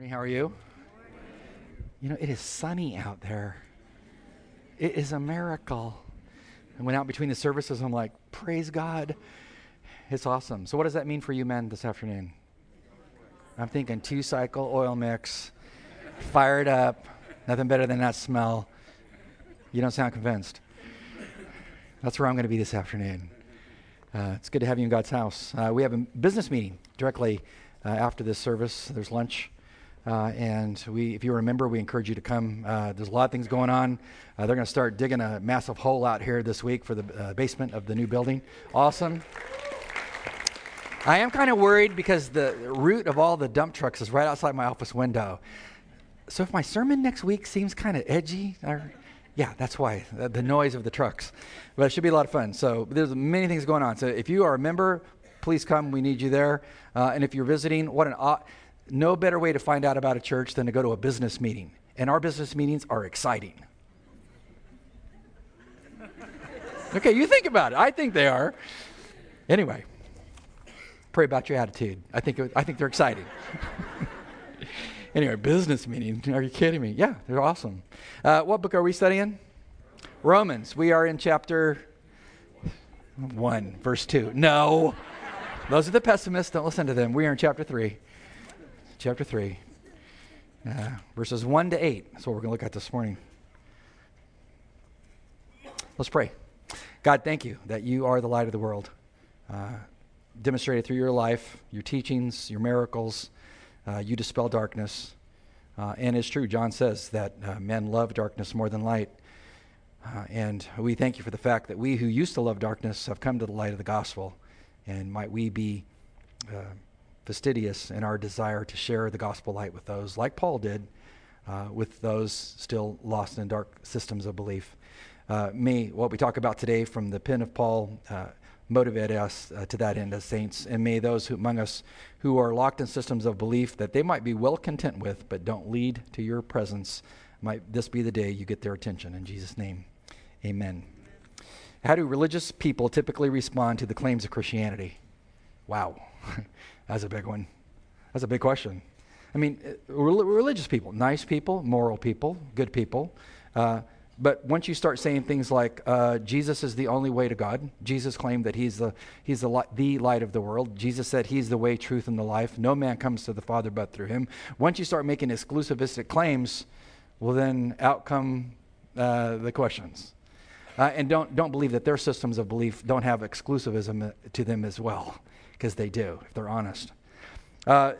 Morning, how are you? You know, it is sunny out there. It is a miracle. I went out between the services, I'm like, praise God. It's awesome. So, what does that mean for you men this afternoon? I'm thinking two cycle oil mix, fired up, nothing better than that smell. You don't sound convinced. That's where I'm going to be this afternoon. Uh, it's good to have you in God's house. Uh, we have a business meeting directly uh, after this service. There's lunch uh, and we, if you remember, we encourage you to come. Uh, there's a lot of things going on. Uh, they're going to start digging a massive hole out here this week for the uh, basement of the new building. Awesome. I am kind of worried because the route of all the dump trucks is right outside my office window. So if my sermon next week seems kind of edgy, or, yeah, that's why the, noise of the trucks. But it should be a lot of fun. So there's many things going on. So if you are a member, please come. We need you there. Uh, and if you're visiting, what an no better way to find out about a church than to go to a business meeting. And our business meetings are exciting. okay, you think about it. I think they are. Anyway, pray about your attitude. I think, I think they're exciting. anyway, business meeting. Are you kidding me? Yeah, they're awesome. Uh, what book are we studying? Romans. We are in chapter 1, verse 2. No. Those are the pessimists. Don't listen to them. We are in chapter 3 chapter 3, uh, verses 1 to 8. That's what we're going to look at this morning. Let's pray. God, thank you that you are the light of the world, uh, demonstrated through your life, your teachings, your miracles. Uh, you dispel darkness. Uh, and it's true, John says that uh, men love darkness more than light. Uh, and we thank you for the fact that we who used to love darkness have come to the light of the gospel. And might we be fastidious in our desire to share the gospel light with those, like Paul did, uh, with those still lost in dark systems of belief. Uh, may what we talk about today from the pen of Paul uh, motivate us uh, to that end as saints, and may those who, among us who are locked in systems of belief that they might be well content with, but don't lead to your presence, might this be the day you get their attention. In Jesus' name, amen. How do religious people typically respond to the claims of Christianity? Wow. That's a big one. That's a big question. I mean, uh, religious people, nice people, moral people, good people. Uh, but once you start saying things like uh, Jesus is the only way to God, Jesus claimed that he's the he's the light, the light of the world. Jesus said he's the way, truth, and the life. No man comes to the Father but through him. Once you start making exclusivistic claims, well, then out come uh, the questions. Uh, and don't don't believe that their systems of belief don't have exclusivism to them as well because they do, if they're honest. Uh,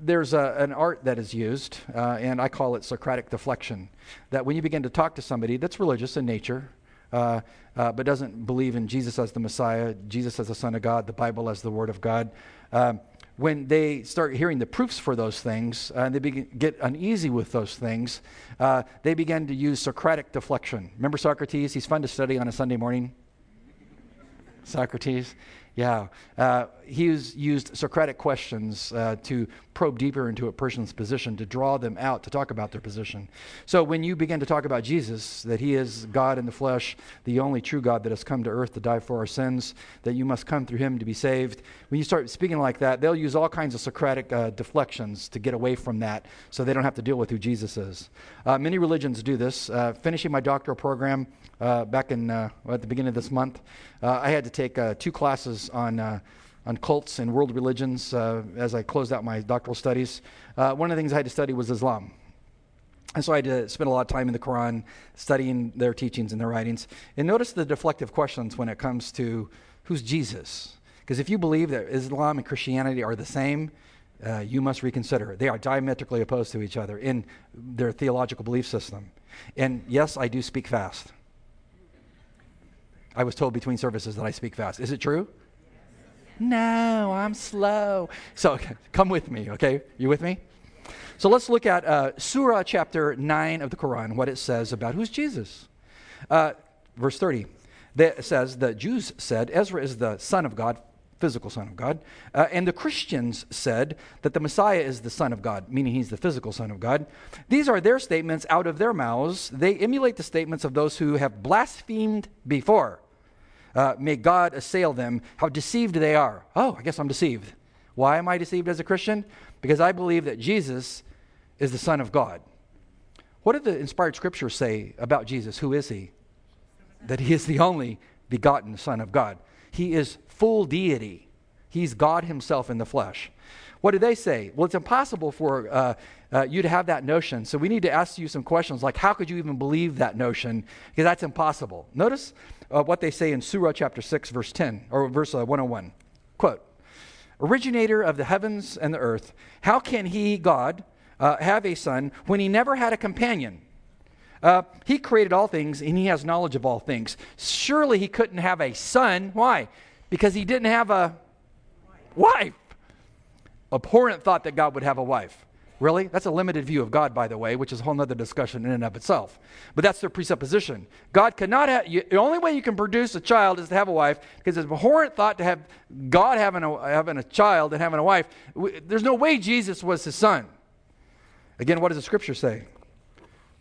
there's a, an art that is used, uh, and I call it Socratic deflection. That when you begin to talk to somebody that's religious in nature, uh, uh, but doesn't believe in Jesus as the Messiah, Jesus as the Son of God, the Bible as the Word of God, um, when they start hearing the proofs for those things uh, and they begin, get uneasy with those things, uh, they begin to use Socratic deflection. Remember Socrates? He's fun to study on a Sunday morning. Socrates. Yeah. Uh, he's used Socratic questions uh, to probe deeper into a person's position, to draw them out, to talk about their position. So when you begin to talk about Jesus, that he is God in the flesh, the only true God that has come to earth to die for our sins, that you must come through him to be saved, when you start speaking like that, they'll use all kinds of Socratic uh, deflections to get away from that so they don't have to deal with who Jesus is. Uh, many religions do this. Uh, finishing my doctoral program uh, back in, at the beginning of this month, I had to take two classes on on cults and world religions uh, as I closed out my doctoral studies. Uh, one of the things I had to study was Islam. And so I had to spend a lot of time in the Quran studying their teachings and their writings. And notice the deflective questions when it comes to who's Jesus. Because if you believe that Islam and Christianity are the same, uh, you must reconsider. They are diametrically opposed to each other in their theological belief system. And yes, I do speak fast. I was told between services that I speak fast. Is it true? No, I'm slow. So okay, come with me, okay? You with me? So let's look at uh, Surah chapter 9 of the Quran, what it says about who's Jesus. Uh, verse 30 that says the Jews said Ezra is the Son of God, physical Son of God, uh, and the Christians said that the Messiah is the Son of God, meaning he's the physical Son of God. These are their statements out of their mouths. They emulate the statements of those who have blasphemed before. Uh, may God assail them, how deceived they are. Oh, I guess I'm deceived. Why am I deceived as a Christian? Because I believe that Jesus is the Son of God. What did the inspired scriptures say about Jesus? Who is he? That he is the only begotten Son of God. He is full deity. He's God himself in the flesh. What do they say? Well, it's impossible for uh, uh, you to have that notion. So we need to ask you some questions like, how could you even believe that notion? Because that's impossible. Notice uh, what they say in Surah chapter 6, verse 10, or verse uh, 101. Quote, originator of the heavens and the earth, how can he, God, uh, have a son when he never had a companion? Uh, he created all things and he has knowledge of all things. Surely he couldn't have a son. Why? Because he didn't have a wife. Abhorrent thought that God would have a wife. Really? That's a limited view of God, by the way, which is a whole other discussion in and of itself. But that's their presupposition. God cannot have, you, the only way you can produce a child is to have a wife, because it's a abhorrent thought to have God having a, having a child and having a wife. There's no way Jesus was his son. Again, what does the scripture say?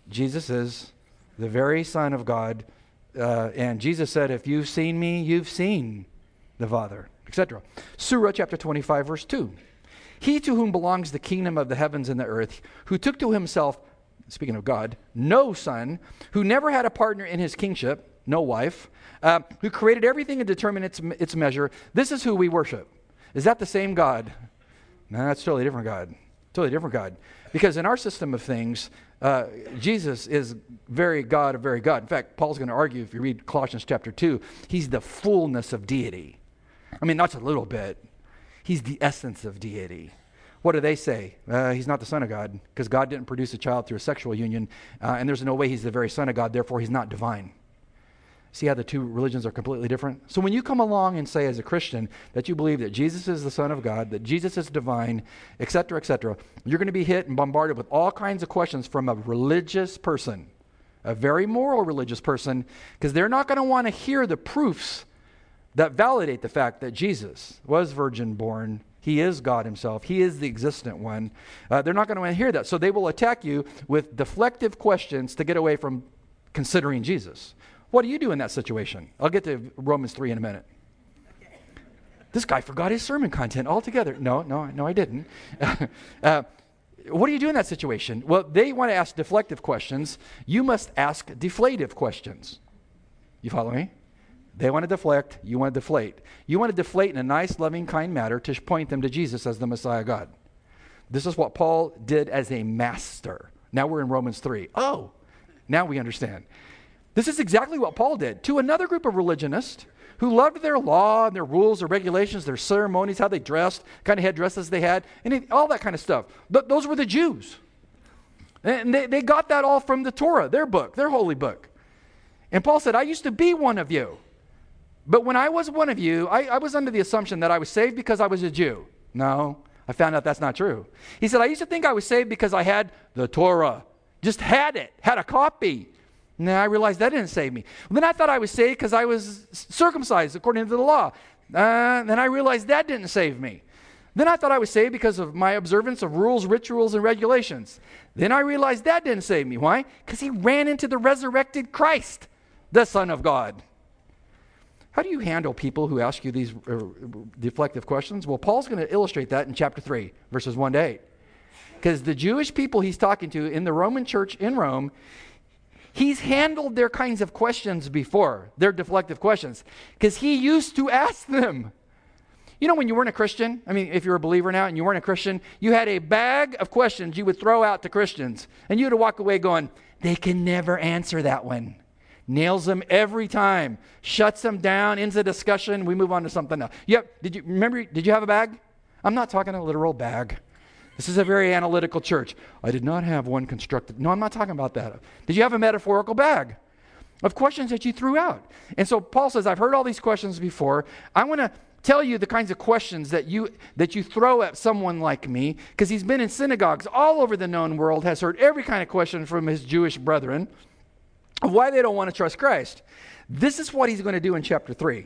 Jesus is the very Son of God. Uh, and Jesus said, If you've seen me, you've seen the Father, etc. Surah chapter 25, verse 2. He to whom belongs the kingdom of the heavens and the earth, who took to himself, speaking of God, no son, who never had a partner in his kingship, no wife, uh, who created everything and determined its, its measure, this is who we worship. Is that the same God? No, that's totally different God. Totally different God. Because in our system of things, uh, Jesus is very God of very God. In fact, Paul's going to argue if you read Colossians chapter 2, he's the fullness of deity. I mean, not a little bit, he's the essence of deity. What do they say? Uh, he's not the Son of God because God didn't produce a child through a sexual union, uh, and there's no way he's the very Son of God, therefore, he's not divine. See how the two religions are completely different? So when you come along and say as a Christian that you believe that Jesus is the Son of God, that Jesus is divine, etc., etc., you're going to be hit and bombarded with all kinds of questions from a religious person, a very moral religious person, because they're not going to want to hear the proofs that validate the fact that Jesus was virgin born. He is God Himself. He is the existent one. Uh, they're not going to hear that. So they will attack you with deflective questions to get away from considering Jesus. What do you do in that situation? I'll get to Romans 3 in a minute. This guy forgot his sermon content altogether. No, no, no, I didn't. uh, what do you do in that situation? Well, they want to ask deflective questions. You must ask deflative questions. You follow me? They want to deflect, you want to deflate. You want to deflate in a nice, loving, kind manner to point them to Jesus as the Messiah God. This is what Paul did as a master. Now we're in Romans 3. Oh, now we understand. This is exactly what Paul did to another group of religionists who loved their law and their rules, their regulations, their ceremonies, how they dressed, kind of headdresses they had, and all that kind of stuff. But those were the Jews. And they, they got that all from the Torah, their book, their holy book. And Paul said, I used to be one of you. But when I was one of you, I, I was under the assumption that I was saved because I was a Jew. No, I found out that's not true. He said, I used to think I was saved because I had the Torah, just had it, had a copy. Now I realized that didn't save me. Then I thought I was saved because I was circumcised according to the law. Uh, then I realized that didn't save me. Then I thought I was saved because of my observance of rules, rituals, and regulations. Then I realized that didn't save me. Why? Because he ran into the resurrected Christ, the Son of God. How do you handle people who ask you these uh, deflective questions? Well, Paul's going to illustrate that in chapter 3, verses 1 to 8. Because the Jewish people he's talking to in the Roman church in Rome, He's handled their kinds of questions before, their deflective questions, because he used to ask them. You know, when you weren't a Christian, I mean, if you're a believer now and you weren't a Christian, you had a bag of questions you would throw out to Christians, and you'd walk away going, they can never answer that one. Nails them every time, shuts them down, ends the discussion. We move on to something else. Yep. Did you remember? Did you have a bag? I'm not talking a literal bag. This is a very analytical church. I did not have one constructed. No, I'm not talking about that. Did you have a metaphorical bag of questions that you threw out? And so Paul says, I've heard all these questions before. I want to tell you the kinds of questions that you that you throw at someone like me because he's been in synagogues all over the known world has heard every kind of question from his jewish brethren of why they don't want to trust christ this is what he's going to do in chapter 3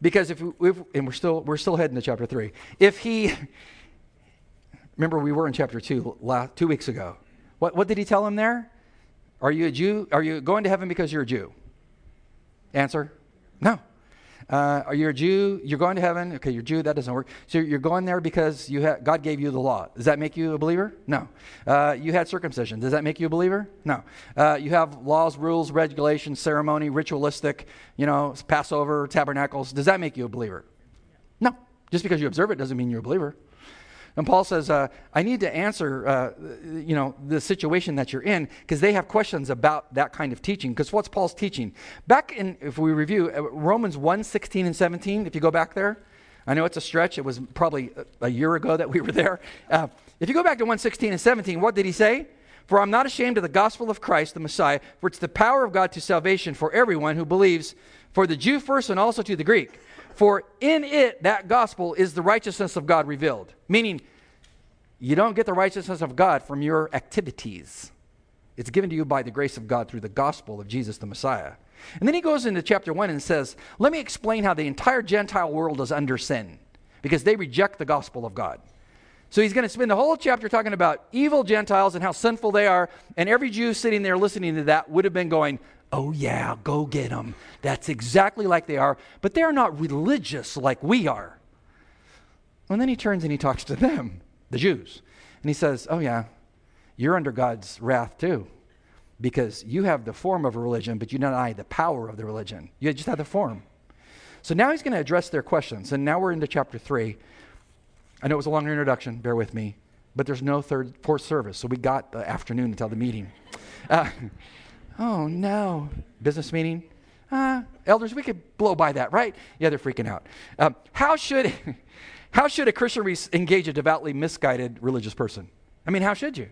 because if, if and we're still we're still heading to chapter 3 if he Remember, we were in chapter 2 last, two weeks ago. What, what did he tell him there? Are you a Jew? Are you going to heaven because you're a Jew? Answer no. Uh, are you a Jew? You're going to heaven. Okay, you're Jew. That doesn't work. So you're going there because you ha- God gave you the law. Does that make you a believer? No. Uh, you had circumcision. Does that make you a believer? No. Uh, you have laws, rules, regulations, ceremony, ritualistic, you know, Passover, tabernacles. Does that make you a believer? No. Just because you observe it doesn't mean you're a believer. And Paul says, uh, I need to answer, uh, you know, the situation that you're in because they have questions about that kind of teaching. Because what's Paul's teaching? Back in, if we review uh, Romans 1, 16 and 17, if you go back there, I know it's a stretch. It was probably a year ago that we were there. Uh, if you go back to 116 and 17, what did he say? For I'm not ashamed of the gospel of Christ, the Messiah, for it's the power of God to salvation for everyone who believes, for the Jew first and also to the Greek. For in it, that gospel is the righteousness of God revealed. Meaning, you don't get the righteousness of God from your activities. It's given to you by the grace of God through the gospel of Jesus the Messiah. And then he goes into chapter 1 and says, Let me explain how the entire Gentile world is under sin because they reject the gospel of God. So he's going to spend the whole chapter talking about evil Gentiles and how sinful they are. And every Jew sitting there listening to that would have been going, Oh, yeah, go get them. That's exactly like they are. But they're not religious like we are. And then he turns and he talks to them, the Jews. And he says, Oh, yeah, you're under God's wrath too. Because you have the form of a religion, but you deny the power of the religion. You just have the form. So now he's going to address their questions. And now we're into chapter 3. I know it was a long introduction, bear with me, but there's no third, fourth service. So we got the afternoon until the meeting. Uh, Oh, no. Business meeting? Uh, elders, we could blow by that, right? Yeah, they're freaking out. Um, how, should, how should a Christian re- engage a devoutly misguided religious person? I mean, how should you?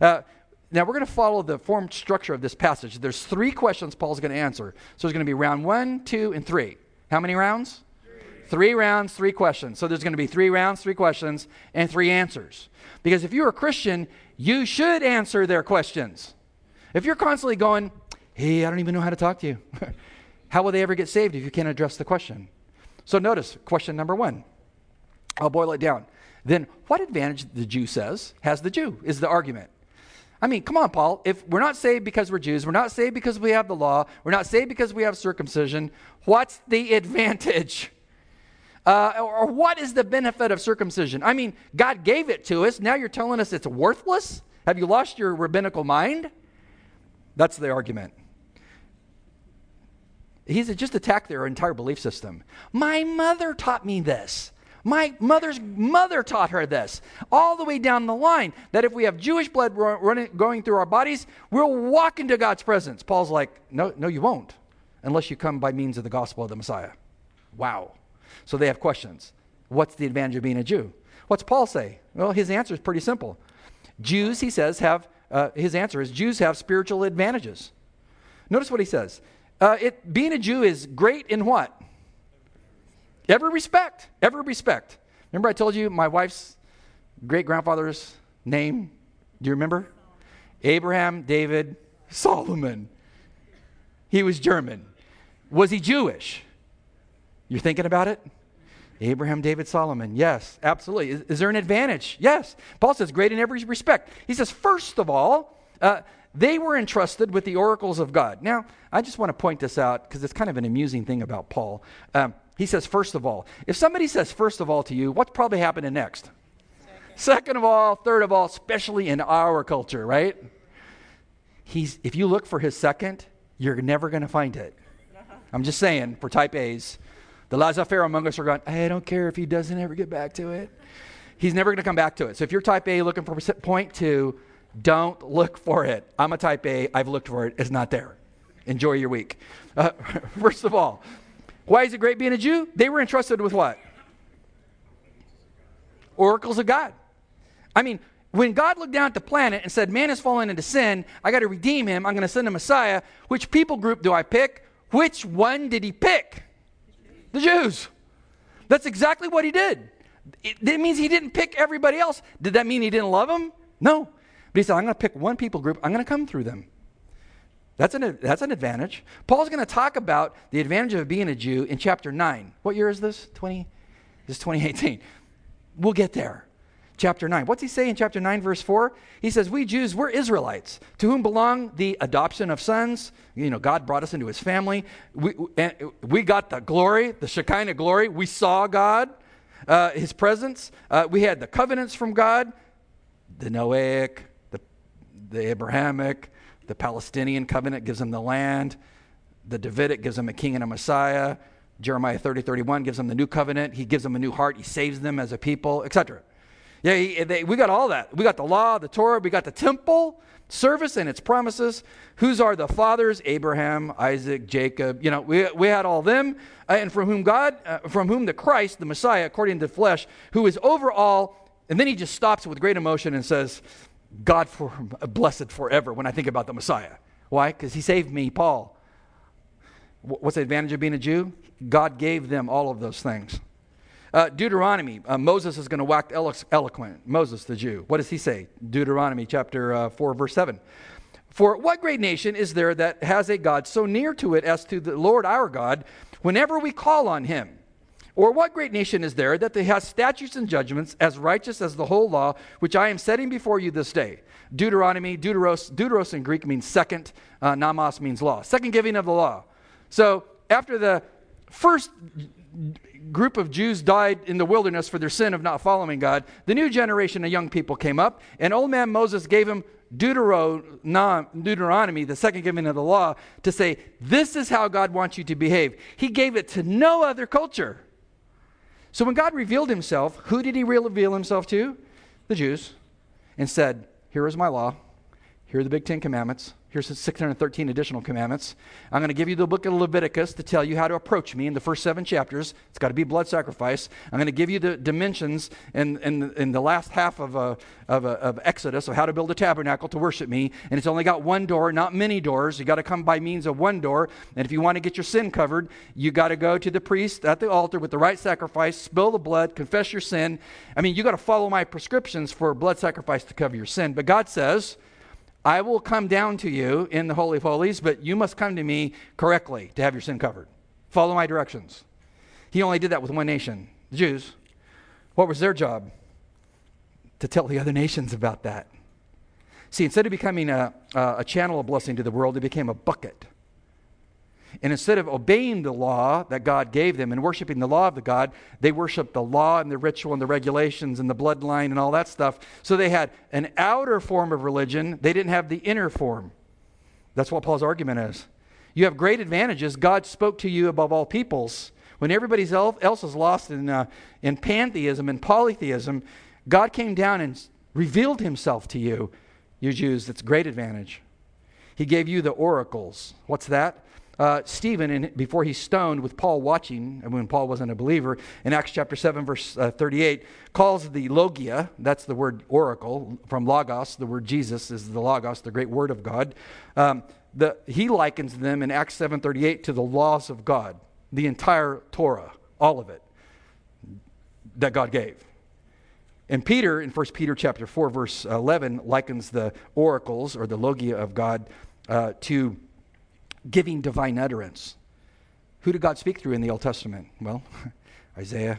Uh, now, we're going to follow the form structure of this passage. There's three questions Paul's going to answer. So there's going to be round one, two, and three. How many rounds? Three. three rounds, three questions. So there's going to be three rounds, three questions, and three answers. Because if you're a Christian, you should answer their questions. If you're constantly going, hey, I don't even know how to talk to you, how will they ever get saved if you can't address the question? So notice question number one. I'll boil it down. Then, what advantage the Jew says has the Jew, is the argument. I mean, come on, Paul. If we're not saved because we're Jews, we're not saved because we have the law, we're not saved because we have circumcision, what's the advantage? Uh, or, or what is the benefit of circumcision? I mean, God gave it to us. Now you're telling us it's worthless? Have you lost your rabbinical mind? That's the argument. He's just attacked their entire belief system. My mother taught me this. My mother's mother taught her this, all the way down the line, that if we have Jewish blood running, going through our bodies, we'll walk into God's presence. Paul's like, no, no, you won't, unless you come by means of the gospel of the Messiah. Wow. So they have questions. What's the advantage of being a Jew? What's Paul say? Well, his answer is pretty simple. Jews, he says, have uh, his answer is Jews have spiritual advantages. Notice what he says. Uh, it, being a Jew is great in what? Every respect. Every respect. Remember, I told you my wife's great grandfather's name? Do you remember? Abraham, David, Solomon. He was German. Was he Jewish? You're thinking about it? Abraham, David, Solomon. Yes, absolutely. Is, is, there an advantage? Yes. Paul says, great in every respect. He says, first of all, uh, they were entrusted with the oracles of God. Now, I just want to point this out because it's kind of an amusing thing about Paul. Um, he says, first of all. If somebody says, first of all to you, what's probably happening next? Second. Second of all, third of all, especially in our culture, right? He's, if you look for his second, you're never going to find it. I'm just saying, for type A's. The laissez among us are going, I don't care if he doesn't ever get back to it. He's never going to come back to it. So if you're type A looking for point two, don't look for it. I'm a type A. I've looked for it. It's not there. Enjoy your week. Uh, first of all, why is it great being a Jew? They were entrusted with what? Oracles of God. I mean, when God looked down at the planet and said, Man has fallen into sin, I got to redeem him, I'm going to send a Messiah, which people group do I pick? Which one did he pick? The Jews. That's exactly what he did. It, it means he didn't pick everybody else. Did that mean he didn't love them? No. But he said, I'm going to pick one people group, I'm going to come through them. That's an, that's an advantage. Paul's going to talk about the advantage of being a Jew in chapter 9. What year is this? 20? This is 2018. We'll get there. Chapter 9. What's he say in chapter 9, verse 4? He says, We Jews, we're Israelites, to whom belong the adoption of sons. You know, God brought us into his family. We, we got the glory, the Shekinah glory. We saw God, uh, his presence. Uh, we had the covenants from God, the Noahic, the, the Abrahamic, the Palestinian covenant gives them the land, the Davidic gives them a king and a Messiah. Jeremiah 30, 31 gives them the new covenant. He gives them a new heart. He saves them as a people, etc. Yeah, he, they, we got all that. We got the law, the Torah, we got the temple service and its promises. Whose are the fathers? Abraham, Isaac, Jacob. You know, we, we had all them, uh, and from whom God, uh, from whom the Christ, the Messiah, according to the flesh, who is over all. And then he just stops with great emotion and says, God for blessed forever when I think about the Messiah. Why? Because he saved me, Paul. What's the advantage of being a Jew? God gave them all of those things. Uh, Deuteronomy, uh, Moses is going to wax elo- eloquent. Moses, the Jew. What does he say? Deuteronomy chapter uh, 4, verse 7. For what great nation is there that has a God so near to it as to the Lord our God whenever we call on him? Or what great nation is there that has statutes and judgments as righteous as the whole law which I am setting before you this day? Deuteronomy, Deuteros, Deuteros in Greek means second, uh, Nomos means law, second giving of the law. So after the first group of Jews died in the wilderness for their sin of not following God, the new generation of young people came up, and old man Moses gave him Deuteronomy, the second giving of the law, to say, This is how God wants you to behave. He gave it to no other culture. So when God revealed himself, who did he reveal himself to? The Jews. And said, Here is my law. Here are the big Ten Commandments. Here's 613 additional commandments. I'm going to give you the book of Leviticus to tell you how to approach me in the first seven chapters. It's got to be blood sacrifice. I'm going to give you the dimensions in, in, in the last half of, a, of, a, of Exodus of how to build a tabernacle to worship me. And it's only got one door, not many doors. you got to come by means of one door. And if you want to get your sin covered, you got to go to the priest at the altar with the right sacrifice, spill the blood, confess your sin. I mean, you got to follow my prescriptions for blood sacrifice to cover your sin. But God says, I will come down to you in the Holy of Holies, but you must come to me correctly to have your sin covered. Follow my directions. He only did that with one nation, the Jews. What was their job? To tell the other nations about that. See, instead of becoming a, a channel of blessing to the world, it became a bucket and instead of obeying the law that God gave them and worshiping the law of the God, they worshiped the law and the ritual and the regulations and the bloodline and all that stuff. So they had an outer form of religion, they didn't have the inner form. That's what Paul's argument is. You have great advantages. God spoke to you above all peoples. When everybody else is lost in, uh, in pantheism and polytheism, God came down and revealed himself to you, you Jews. That's great advantage. He gave you the oracles. What's that? Uh, Stephen, in, before he's stoned with Paul watching, when Paul wasn't a believer, in Acts chapter 7, verse uh, 38, calls the logia, that's the word oracle, from logos, the word Jesus is the logos, the great word of God. Um, the, he likens them in Acts 7.38 to the laws of God, the entire Torah, all of it, that God gave. And Peter, in 1 Peter chapter 4, verse 11, likens the oracles or the logia of God uh, to giving divine utterance. Who did God speak through in the Old Testament? Well, Isaiah,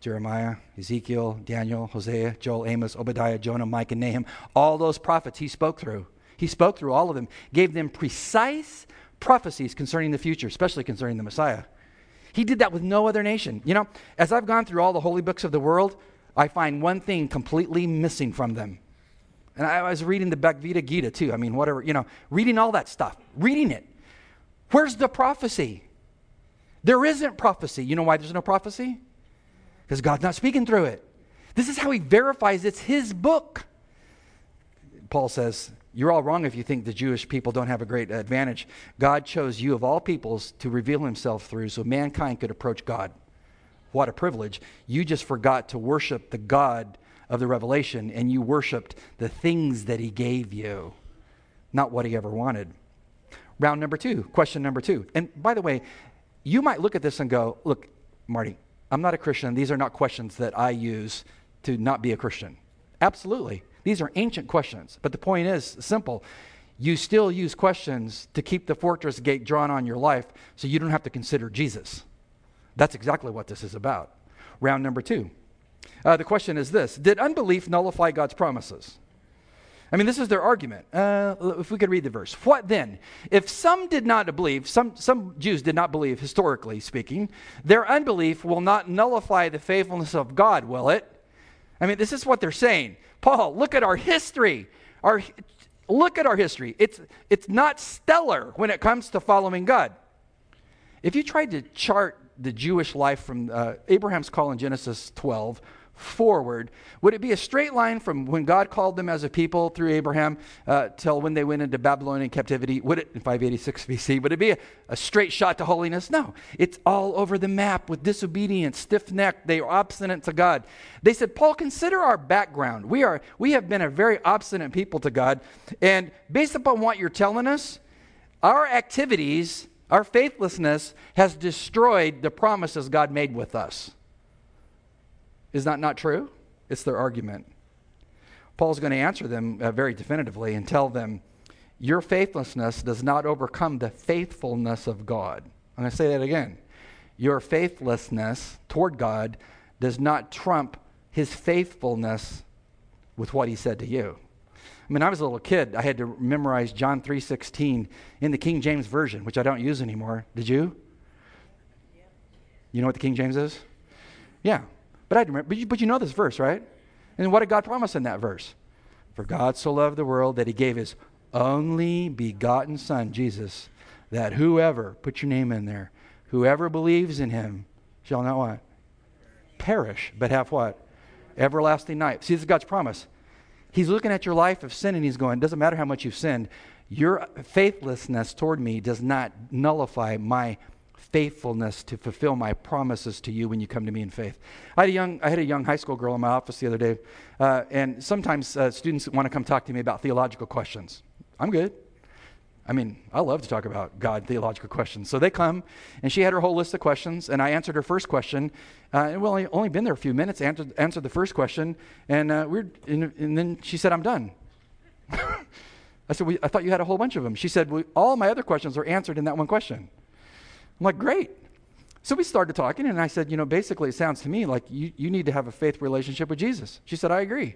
Jeremiah, Ezekiel, Daniel, Hosea, Joel, Amos, Obadiah, Jonah, Micah, Nahum. All those prophets he spoke through. He spoke through all of them, gave them precise prophecies concerning the future, especially concerning the Messiah. He did that with no other nation. You know, as I've gone through all the holy books of the world, I find one thing completely missing from them and I was reading the Bhagavad Gita too. I mean, whatever, you know, reading all that stuff, reading it. Where's the prophecy? There isn't prophecy. You know why there's no prophecy? Because God's not speaking through it. This is how he verifies it's his book. Paul says, You're all wrong if you think the Jewish people don't have a great advantage. God chose you, of all peoples, to reveal himself through so mankind could approach God. What a privilege. You just forgot to worship the God of the revelation and you worshiped the things that he gave you, not what he ever wanted. Round number two, question number two. And by the way, you might look at this and go, look, Marty, I'm not a Christian. These are not questions that I use to not be a Christian. Absolutely. These are ancient questions. But the point is simple. You still use questions to keep the fortress gate drawn on your life so you don't have to consider Jesus. That's exactly what this is about. Round number two. Uh, the question is this Did unbelief nullify God's promises? I mean, this is their argument. Uh, if we could read the verse. What then? If some did not believe, some, some Jews did not believe, historically speaking, their unbelief will not nullify the faithfulness of God, will it? I mean, this is what they're saying. Paul, look at our history. Our, look at our history. It's, it's not stellar when it comes to following God. If you tried to chart the Jewish life from uh, Abraham's call in Genesis 12 forward, would it be a straight line from when God called them as a people through Abraham uh, till when they went into Babylonian captivity? Would it, in 586 BC, would it be a, a straight shot to holiness? No. It's all over the map with disobedience, stiff necked. They are obstinate to God. They said, Paul, consider our background. We, are, we have been a very obstinate people to God. And based upon what you're telling us, our activities, our faithlessness has destroyed the promises God made with us. Is that not true? It's their argument. Paul's going to answer them uh, very definitively and tell them, Your faithlessness does not overcome the faithfulness of God. I'm going to say that again. Your faithlessness toward God does not trump his faithfulness with what he said to you. I mean, I was a little kid. I had to memorize John 3:16 in the King James version, which I don't use anymore. Did you? You know what the King James is? Yeah. But I remember, but you, but you know this verse, right? And what did God promise in that verse? For God so loved the world that he gave his only begotten Son, Jesus, that whoever, put your name in there, whoever believes in him shall not what? Perish, but have what? Everlasting life. See, this is God's promise. He's looking at your life of sin and he's going, doesn't matter how much you've sinned, your faithlessness toward me does not nullify my faithfulness to fulfill my promises to you when you come to me in faith. I had a young, I had a young high school girl in my office the other day, uh, and sometimes uh, students want to come talk to me about theological questions. I'm good. I mean, I love to talk about God theological questions. So they come, and she had her whole list of questions, and I answered her first question. Uh, and we only, only been there a few minutes, answered, answered the first question, and, uh, we're, and, and then she said, I'm done. I said, I thought you had a whole bunch of them. She said, all my other questions are answered in that one question. I'm like, great. So we started talking, and I said, you know, basically, it sounds to me like you, you need to have a faith relationship with Jesus. She said, I agree.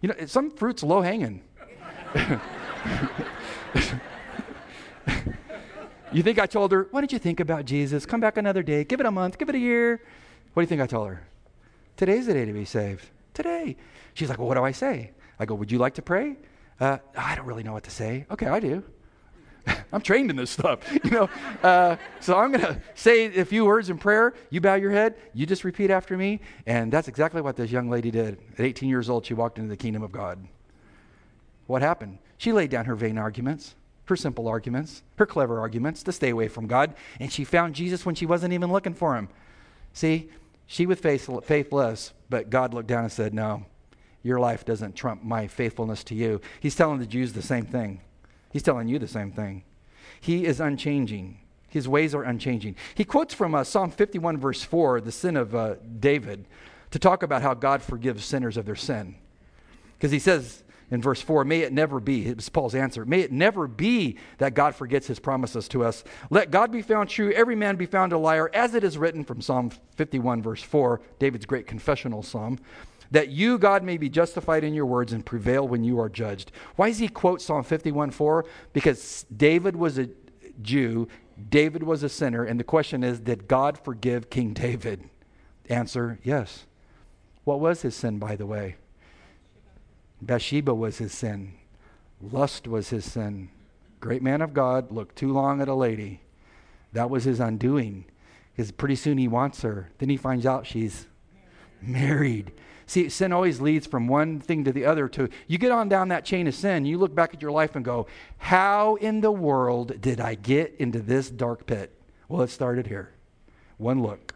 You know, some fruit's low hanging. you think I told her, why don't you think about Jesus? Come back another day. Give it a month. Give it a year. What do you think I told her? Today's the day to be saved. Today. She's like, well, what do I say? I go, would you like to pray? Uh, I don't really know what to say. Okay, I do. I'm trained in this stuff, you know. Uh, so I'm going to say a few words in prayer. You bow your head. You just repeat after me. And that's exactly what this young lady did. At 18 years old, she walked into the kingdom of God. What happened? She laid down her vain arguments, her simple arguments, her clever arguments to stay away from God, and she found Jesus when she wasn't even looking for him. See, she was faithless, but God looked down and said, No, your life doesn't trump my faithfulness to you. He's telling the Jews the same thing. He's telling you the same thing. He is unchanging. His ways are unchanging. He quotes from uh, Psalm 51, verse 4, the sin of uh, David, to talk about how God forgives sinners of their sin. Because he says in verse 4, May it never be, it was Paul's answer, may it never be that God forgets his promises to us. Let God be found true, every man be found a liar, as it is written from Psalm 51, verse 4, David's great confessional psalm that you, God, may be justified in your words and prevail when you are judged. Why does he quote Psalm 51 4? Because David was a Jew, David was a sinner, and the question is, did God forgive King David? Answer, yes. What was his sin, by the way? Bathsheba was his sin. Lust was his sin. Great man of God looked too long at a lady. That was his undoing. Because pretty soon he wants her. Then he finds out she's married. See, sin always leads from one thing to the other. To you get on down that chain of sin, you look back at your life and go, "How in the world did I get into this dark pit?" Well, it started here. One look,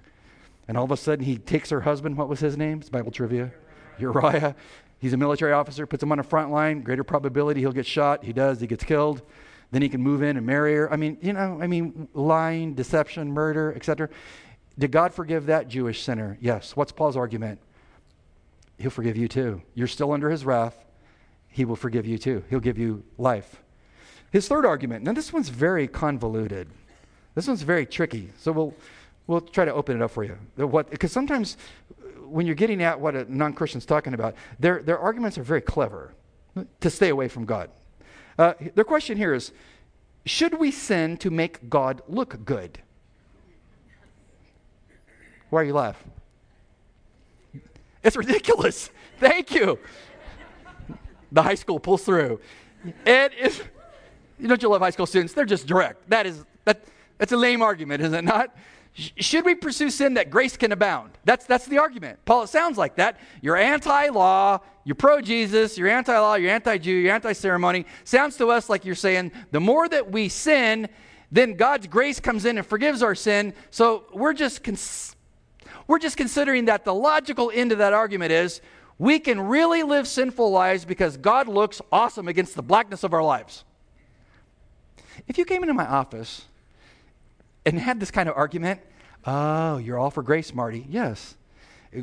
and all of a sudden he takes her husband. What was his name? It's Bible trivia. Uriah. He's a military officer. Puts him on a front line. Greater probability he'll get shot. He does. He gets killed. Then he can move in and marry her. I mean, you know, I mean, lying, deception, murder, etc. Did God forgive that Jewish sinner? Yes. What's Paul's argument? He'll forgive you too. You're still under his wrath. He will forgive you too. He'll give you life. His third argument, now this one's very convoluted. This one's very tricky. So we'll, we'll try to open it up for you. Because sometimes when you're getting at what a non Christian's talking about, their, their arguments are very clever to stay away from God. Uh, their question here is Should we sin to make God look good? Why are you laughing? It's ridiculous. Thank you. The high school pulls through. It is, you don't you love high school students? They're just direct. That is, that, that's a lame argument, is it not? Should we pursue sin that grace can abound? That's, that's the argument. Paul, it sounds like that. You're anti law, you're pro Jesus, you're anti law, you're anti Jew, you're anti ceremony. Sounds to us like you're saying the more that we sin, then God's grace comes in and forgives our sin. So we're just, cons- we're just considering that the logical end of that argument is we can really live sinful lives because God looks awesome against the blackness of our lives. If you came into my office and had this kind of argument, oh, you're all for grace, Marty. Yes.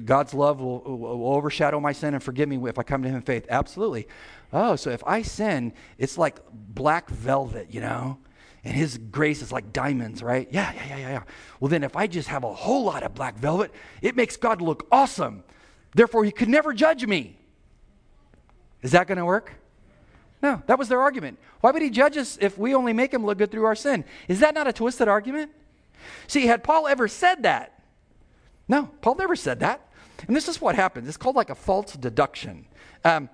God's love will, will, overshadow my sin and forgive me if I come to Him in faith. Absolutely. Oh, so if I sin, it's like black velvet, you know? And His grace is like diamonds, right? Yeah, yeah, yeah, yeah, yeah. Well, then if I just have a whole lot of black velvet, it makes God look awesome. Therefore, He could never judge me. Is that going to work? No, that was their argument. Why would he judge us if we only make him look good through our sin? Is that not a twisted argument? See, had Paul ever said that? No, Paul never said that. And this is what happens. It's called like a false deduction. Um,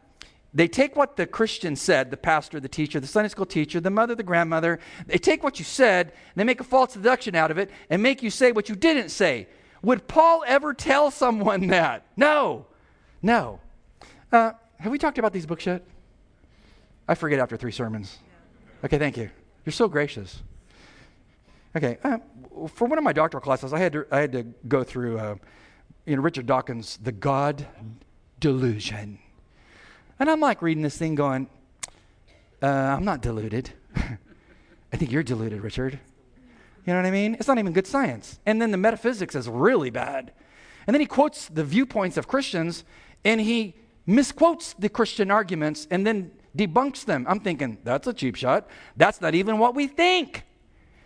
they take what the Christian said, the pastor, the teacher, the Sunday school teacher, the mother, the grandmother, they take what you said, they make a false deduction out of it and make you say what you didn't say. Would Paul ever tell someone that? No. No. Uh, have we talked about these books yet? I forget after three sermons. Okay, thank you. You're so gracious. Okay, uh, for one of my doctoral classes, I had to, I had to go through, uh, you know, Richard Dawkins' The God Delusion. And I'm like reading this thing going, uh, I'm not deluded. I think you're deluded, Richard. You know what I mean? It's not even good science. And then the metaphysics is really bad. And then he quotes the viewpoints of Christians and he misquotes the Christian arguments and then debunks them. I'm thinking, that's a cheap shot. That's not even what we think,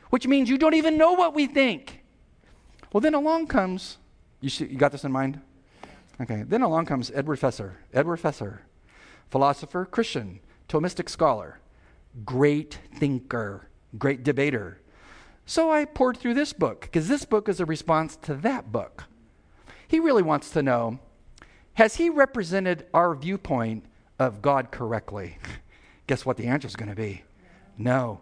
which means you don't even know what we think. Well, then along comes, you, you got this in mind? Okay, then along comes Edward Feser. Edward Feser, philosopher, Christian, Thomistic scholar, great thinker, great debater. So I poured through this book because this book is a response to that book. He really wants to know has he represented our viewpoint of God correctly? Guess what the answer is going to be? No.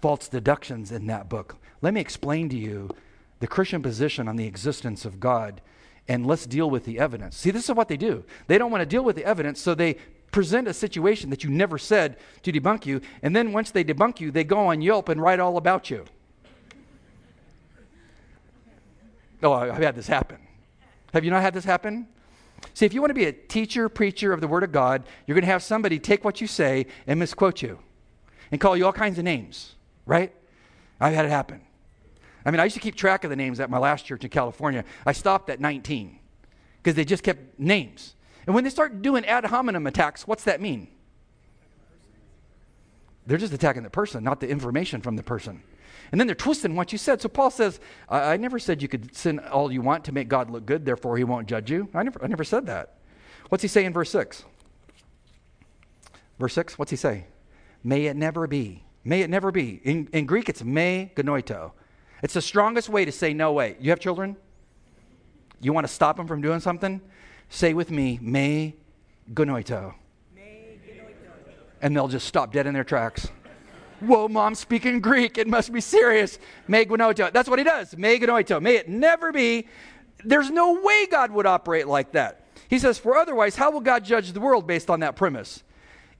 False deductions in that book. Let me explain to you the Christian position on the existence of God and let's deal with the evidence. See, this is what they do. They don't want to deal with the evidence, so they present a situation that you never said to debunk you, and then once they debunk you, they go on Yelp and write all about you. Oh, I've had this happen. Have you not had this happen? See, if you want to be a teacher, preacher of the Word of God, you're going to have somebody take what you say and misquote you and call you all kinds of names, right? I've had it happen. I mean, I used to keep track of the names at my last church in California. I stopped at 19 because they just kept names. And when they start doing ad hominem attacks, what's that mean? They're just attacking the person, not the information from the person. And then they're twisting what you said. So Paul says, I, I, never said you could sin all you want to make God look good, therefore he won't judge you. I never, I never said that. What's he say in verse 6? Verse 6, what's he say? May it never be. May it never be. In, in Greek, it's me genoito. It's the strongest way to say no way. You have children? You want to stop them from doing something? Say with me, me genoito. And they'll just stop dead in their tracks. Whoa, mom, speaking Greek. It must be serious. Me genoito. That's what he does. Me genoito. May it never be. There's no way God would operate like that. He says, For otherwise, how will God judge the world based on that premise?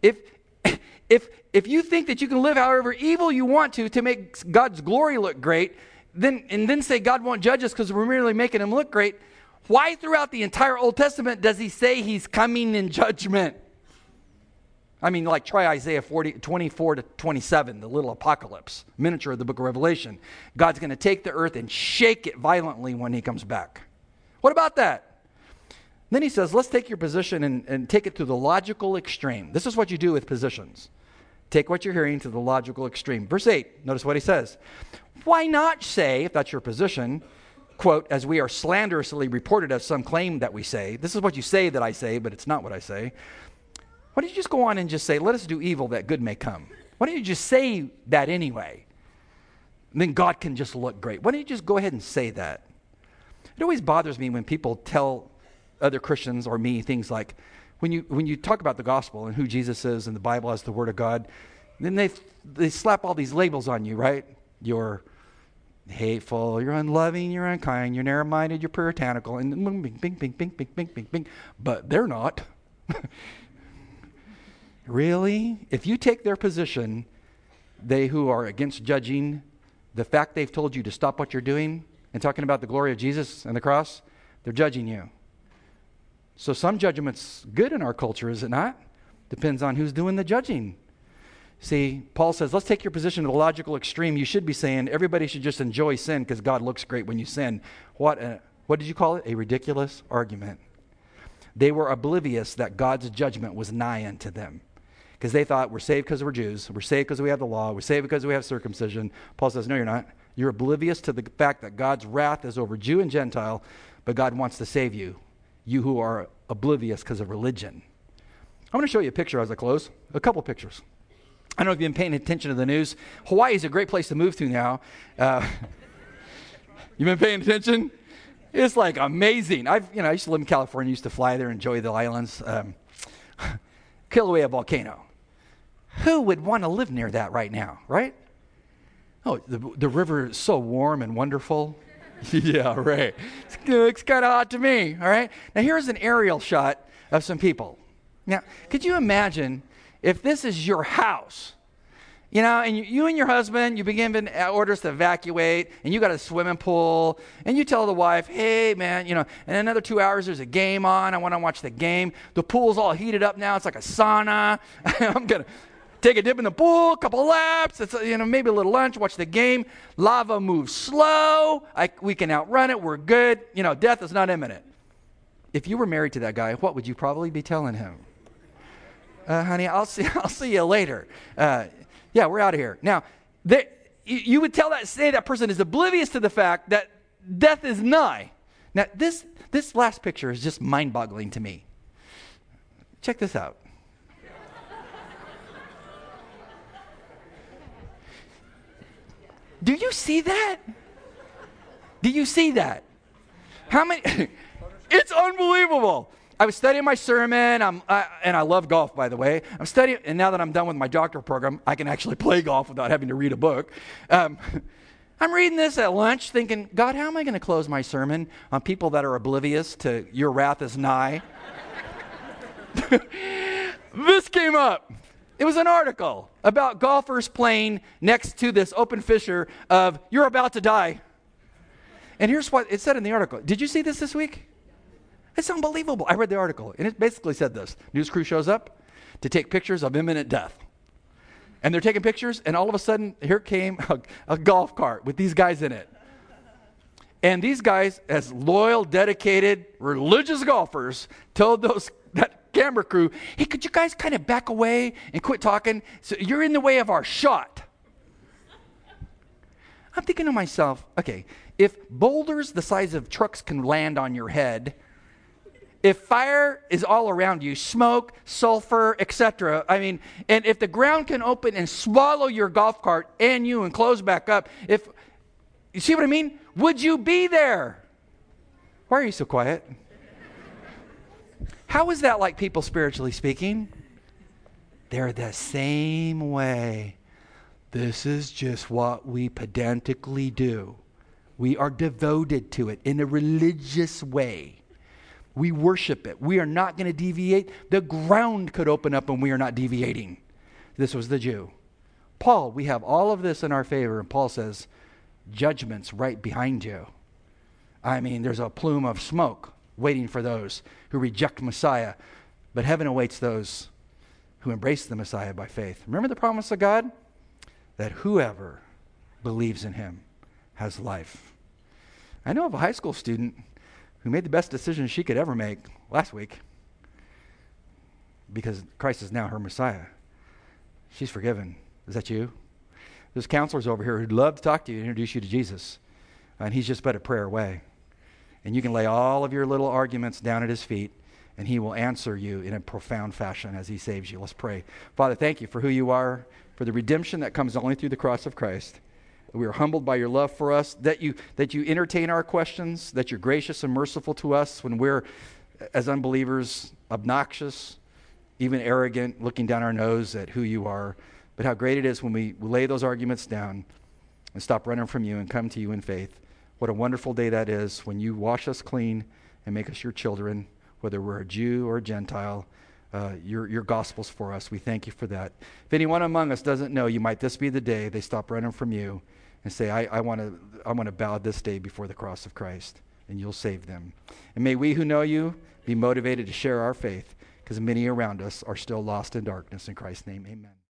If, if, if you think that you can live however evil you want to to make God's glory look great, then, and then say God won't judge us because we're merely making him look great, why throughout the entire Old Testament does he say he's coming in judgment? I mean, like try Isaiah 40, 24 to 27, the little apocalypse, miniature of the book of Revelation. God's going to take the earth and shake it violently when he comes back. What about that? Then he says, let's take your position and, and take it to the logical extreme. This is what you do with positions. Take what you're hearing to the logical extreme. Verse 8, notice what he says. Why not say, if that's your position, quote, as we are slanderously reported of some claim that we say, this is what you say that I say, but it's not what I say. Why don't you just go on and just say, let us do evil that good may come? Why don't you just say that anyway? And then God can just look great. Why don't you just go ahead and say that? It always bothers me when people tell other Christians or me things like, when you, when you talk about the gospel and who Jesus is and the Bible as the Word of God, then they, they slap all these labels on you, right? You're hateful, you're unloving, you're unkind, you're narrow minded, you're puritanical, and bing, bing, bing, bing, bing, bing, bing, bing. But they're not. really? If you take their position, they who are against judging, the fact they've told you to stop what you're doing and talking about the glory of Jesus and the cross, they're judging you. So some judgment's good in our culture, is it not? Depends on who's doing the judging. See, Paul says, let's take your position to the logical extreme. You should be saying everybody should just enjoy sin because God looks great when you sin. What, a, what did you call it? A ridiculous argument. They were oblivious that God's judgment was nigh unto them because they thought we're saved because we're Jews, we're saved because we have the law, we're saved because we have circumcision. Paul says, no, you're not. You're oblivious to the fact that God's wrath is over Jew and Gentile, but God wants to save you, you who are oblivious because of religion. I'm going to show you a picture as I close, a couple pictures. I don't know if you've been paying attention to the news. Hawaii is a great place to move to now. Uh, you've been paying attention? It's like amazing. I've, you know, I used to live in California, used to fly there, enjoy the islands. Um, Kilauea volcano. Who would want to live near that right now, right? Oh, the, the river is so warm and wonderful. yeah, right. It looks kind of hot to me, all right? Now, here's an aerial shot of some people. Now, could you imagine if this is your house, you know, and you, you, and your husband, you begin to uh, orders to evacuate, and you got a swimming pool, and you tell the wife, hey, man, you know, in another two hours there's a game on. I want to watch the game. The pool's all heated up now. It's like a sauna. I'm going to take a dip in the pool, a couple laps, it's, you know, maybe a little lunch, watch the game. Lava moves slow. I, we can outrun it. We're good. You know, death is not imminent. If you were married to that guy, what would you probably be telling him? Uh, honey, I'll see, I'll see you later. Uh, yeah, we're out of here. Now, there, you would tell that, say that person is oblivious to the fact that death is nigh. Now, this, this last picture is just mind boggling to me. Check this out. Do you see that? Do you see that? How many? it's unbelievable. I was studying my sermon, I'm, I, and I love golf, by the way. I'm studying, and now that I'm done with my doctoral program, I can actually play golf without having to read a book. Um, I'm reading this at lunch thinking, God, how am I going to close my sermon on people that are oblivious to your wrath is nigh? this came up. It was an article about golfers playing next to this open fissure of, you're about to die. And here's what it said in the article. Did you see this this week? It's unbelievable. I read the article, and it basically said this News crew shows up to take pictures of imminent death. And they're taking pictures, and all of a sudden, here came a, a golf cart with these guys in it. And these guys, as loyal, dedicated, religious golfers, told those that camera crew, "Hey, could you guys kind of back away and quit talking? So you're in the way of our shot." I'm thinking to myself, okay, if boulders the size of trucks can land on your head, if fire is all around you, smoke, sulfur, etc., I mean, and if the ground can open and swallow your golf cart and you and close back up, if you see what I mean? Would you be there? Why are you so quiet? How is that like people spiritually speaking? They're the same way. This is just what we pedantically do. We are devoted to it in a religious way. We worship it. We are not going to deviate. The ground could open up and we are not deviating. This was the Jew. Paul, we have all of this in our favor. And Paul says, judgment's right behind you. I mean, there's a plume of smoke waiting for those who reject Messiah. But heaven awaits those who embrace the Messiah by faith. Remember the promise of God? That whoever believes in him has life. I know of a high school student who made the best decision she could ever make last week because Christ is now her Messiah. She's forgiven. Is that you? There's counselors over here who'd love to talk to you and introduce you to Jesus. and he's just but a prayer away. And you can lay all of your little arguments down at his feet, and he will answer you in a profound fashion as he saves you. Let's pray. Father, thank you for who you are, for the redemption that comes only through the cross of Christ. We are humbled by your love for us, that you, that you entertain our questions, that you're gracious and merciful to us when we're, as unbelievers, obnoxious, even arrogant, looking down our nose at who you are. But how great it is when we lay those arguments down and stop running from you and come to you in faith. What a wonderful day that is when you wash us clean and make us your children, whether we're a Jew or a Gentile. Uh, your, your gospel's for us. We thank you for that. If anyone among us doesn't know, you might this be the day they stop running from you and say, I, I want to I wanna bow this day before the cross of Christ, and you'll save them. And may we who know you be motivated to share our faith, because many around us are still lost in darkness. In Christ's name, amen.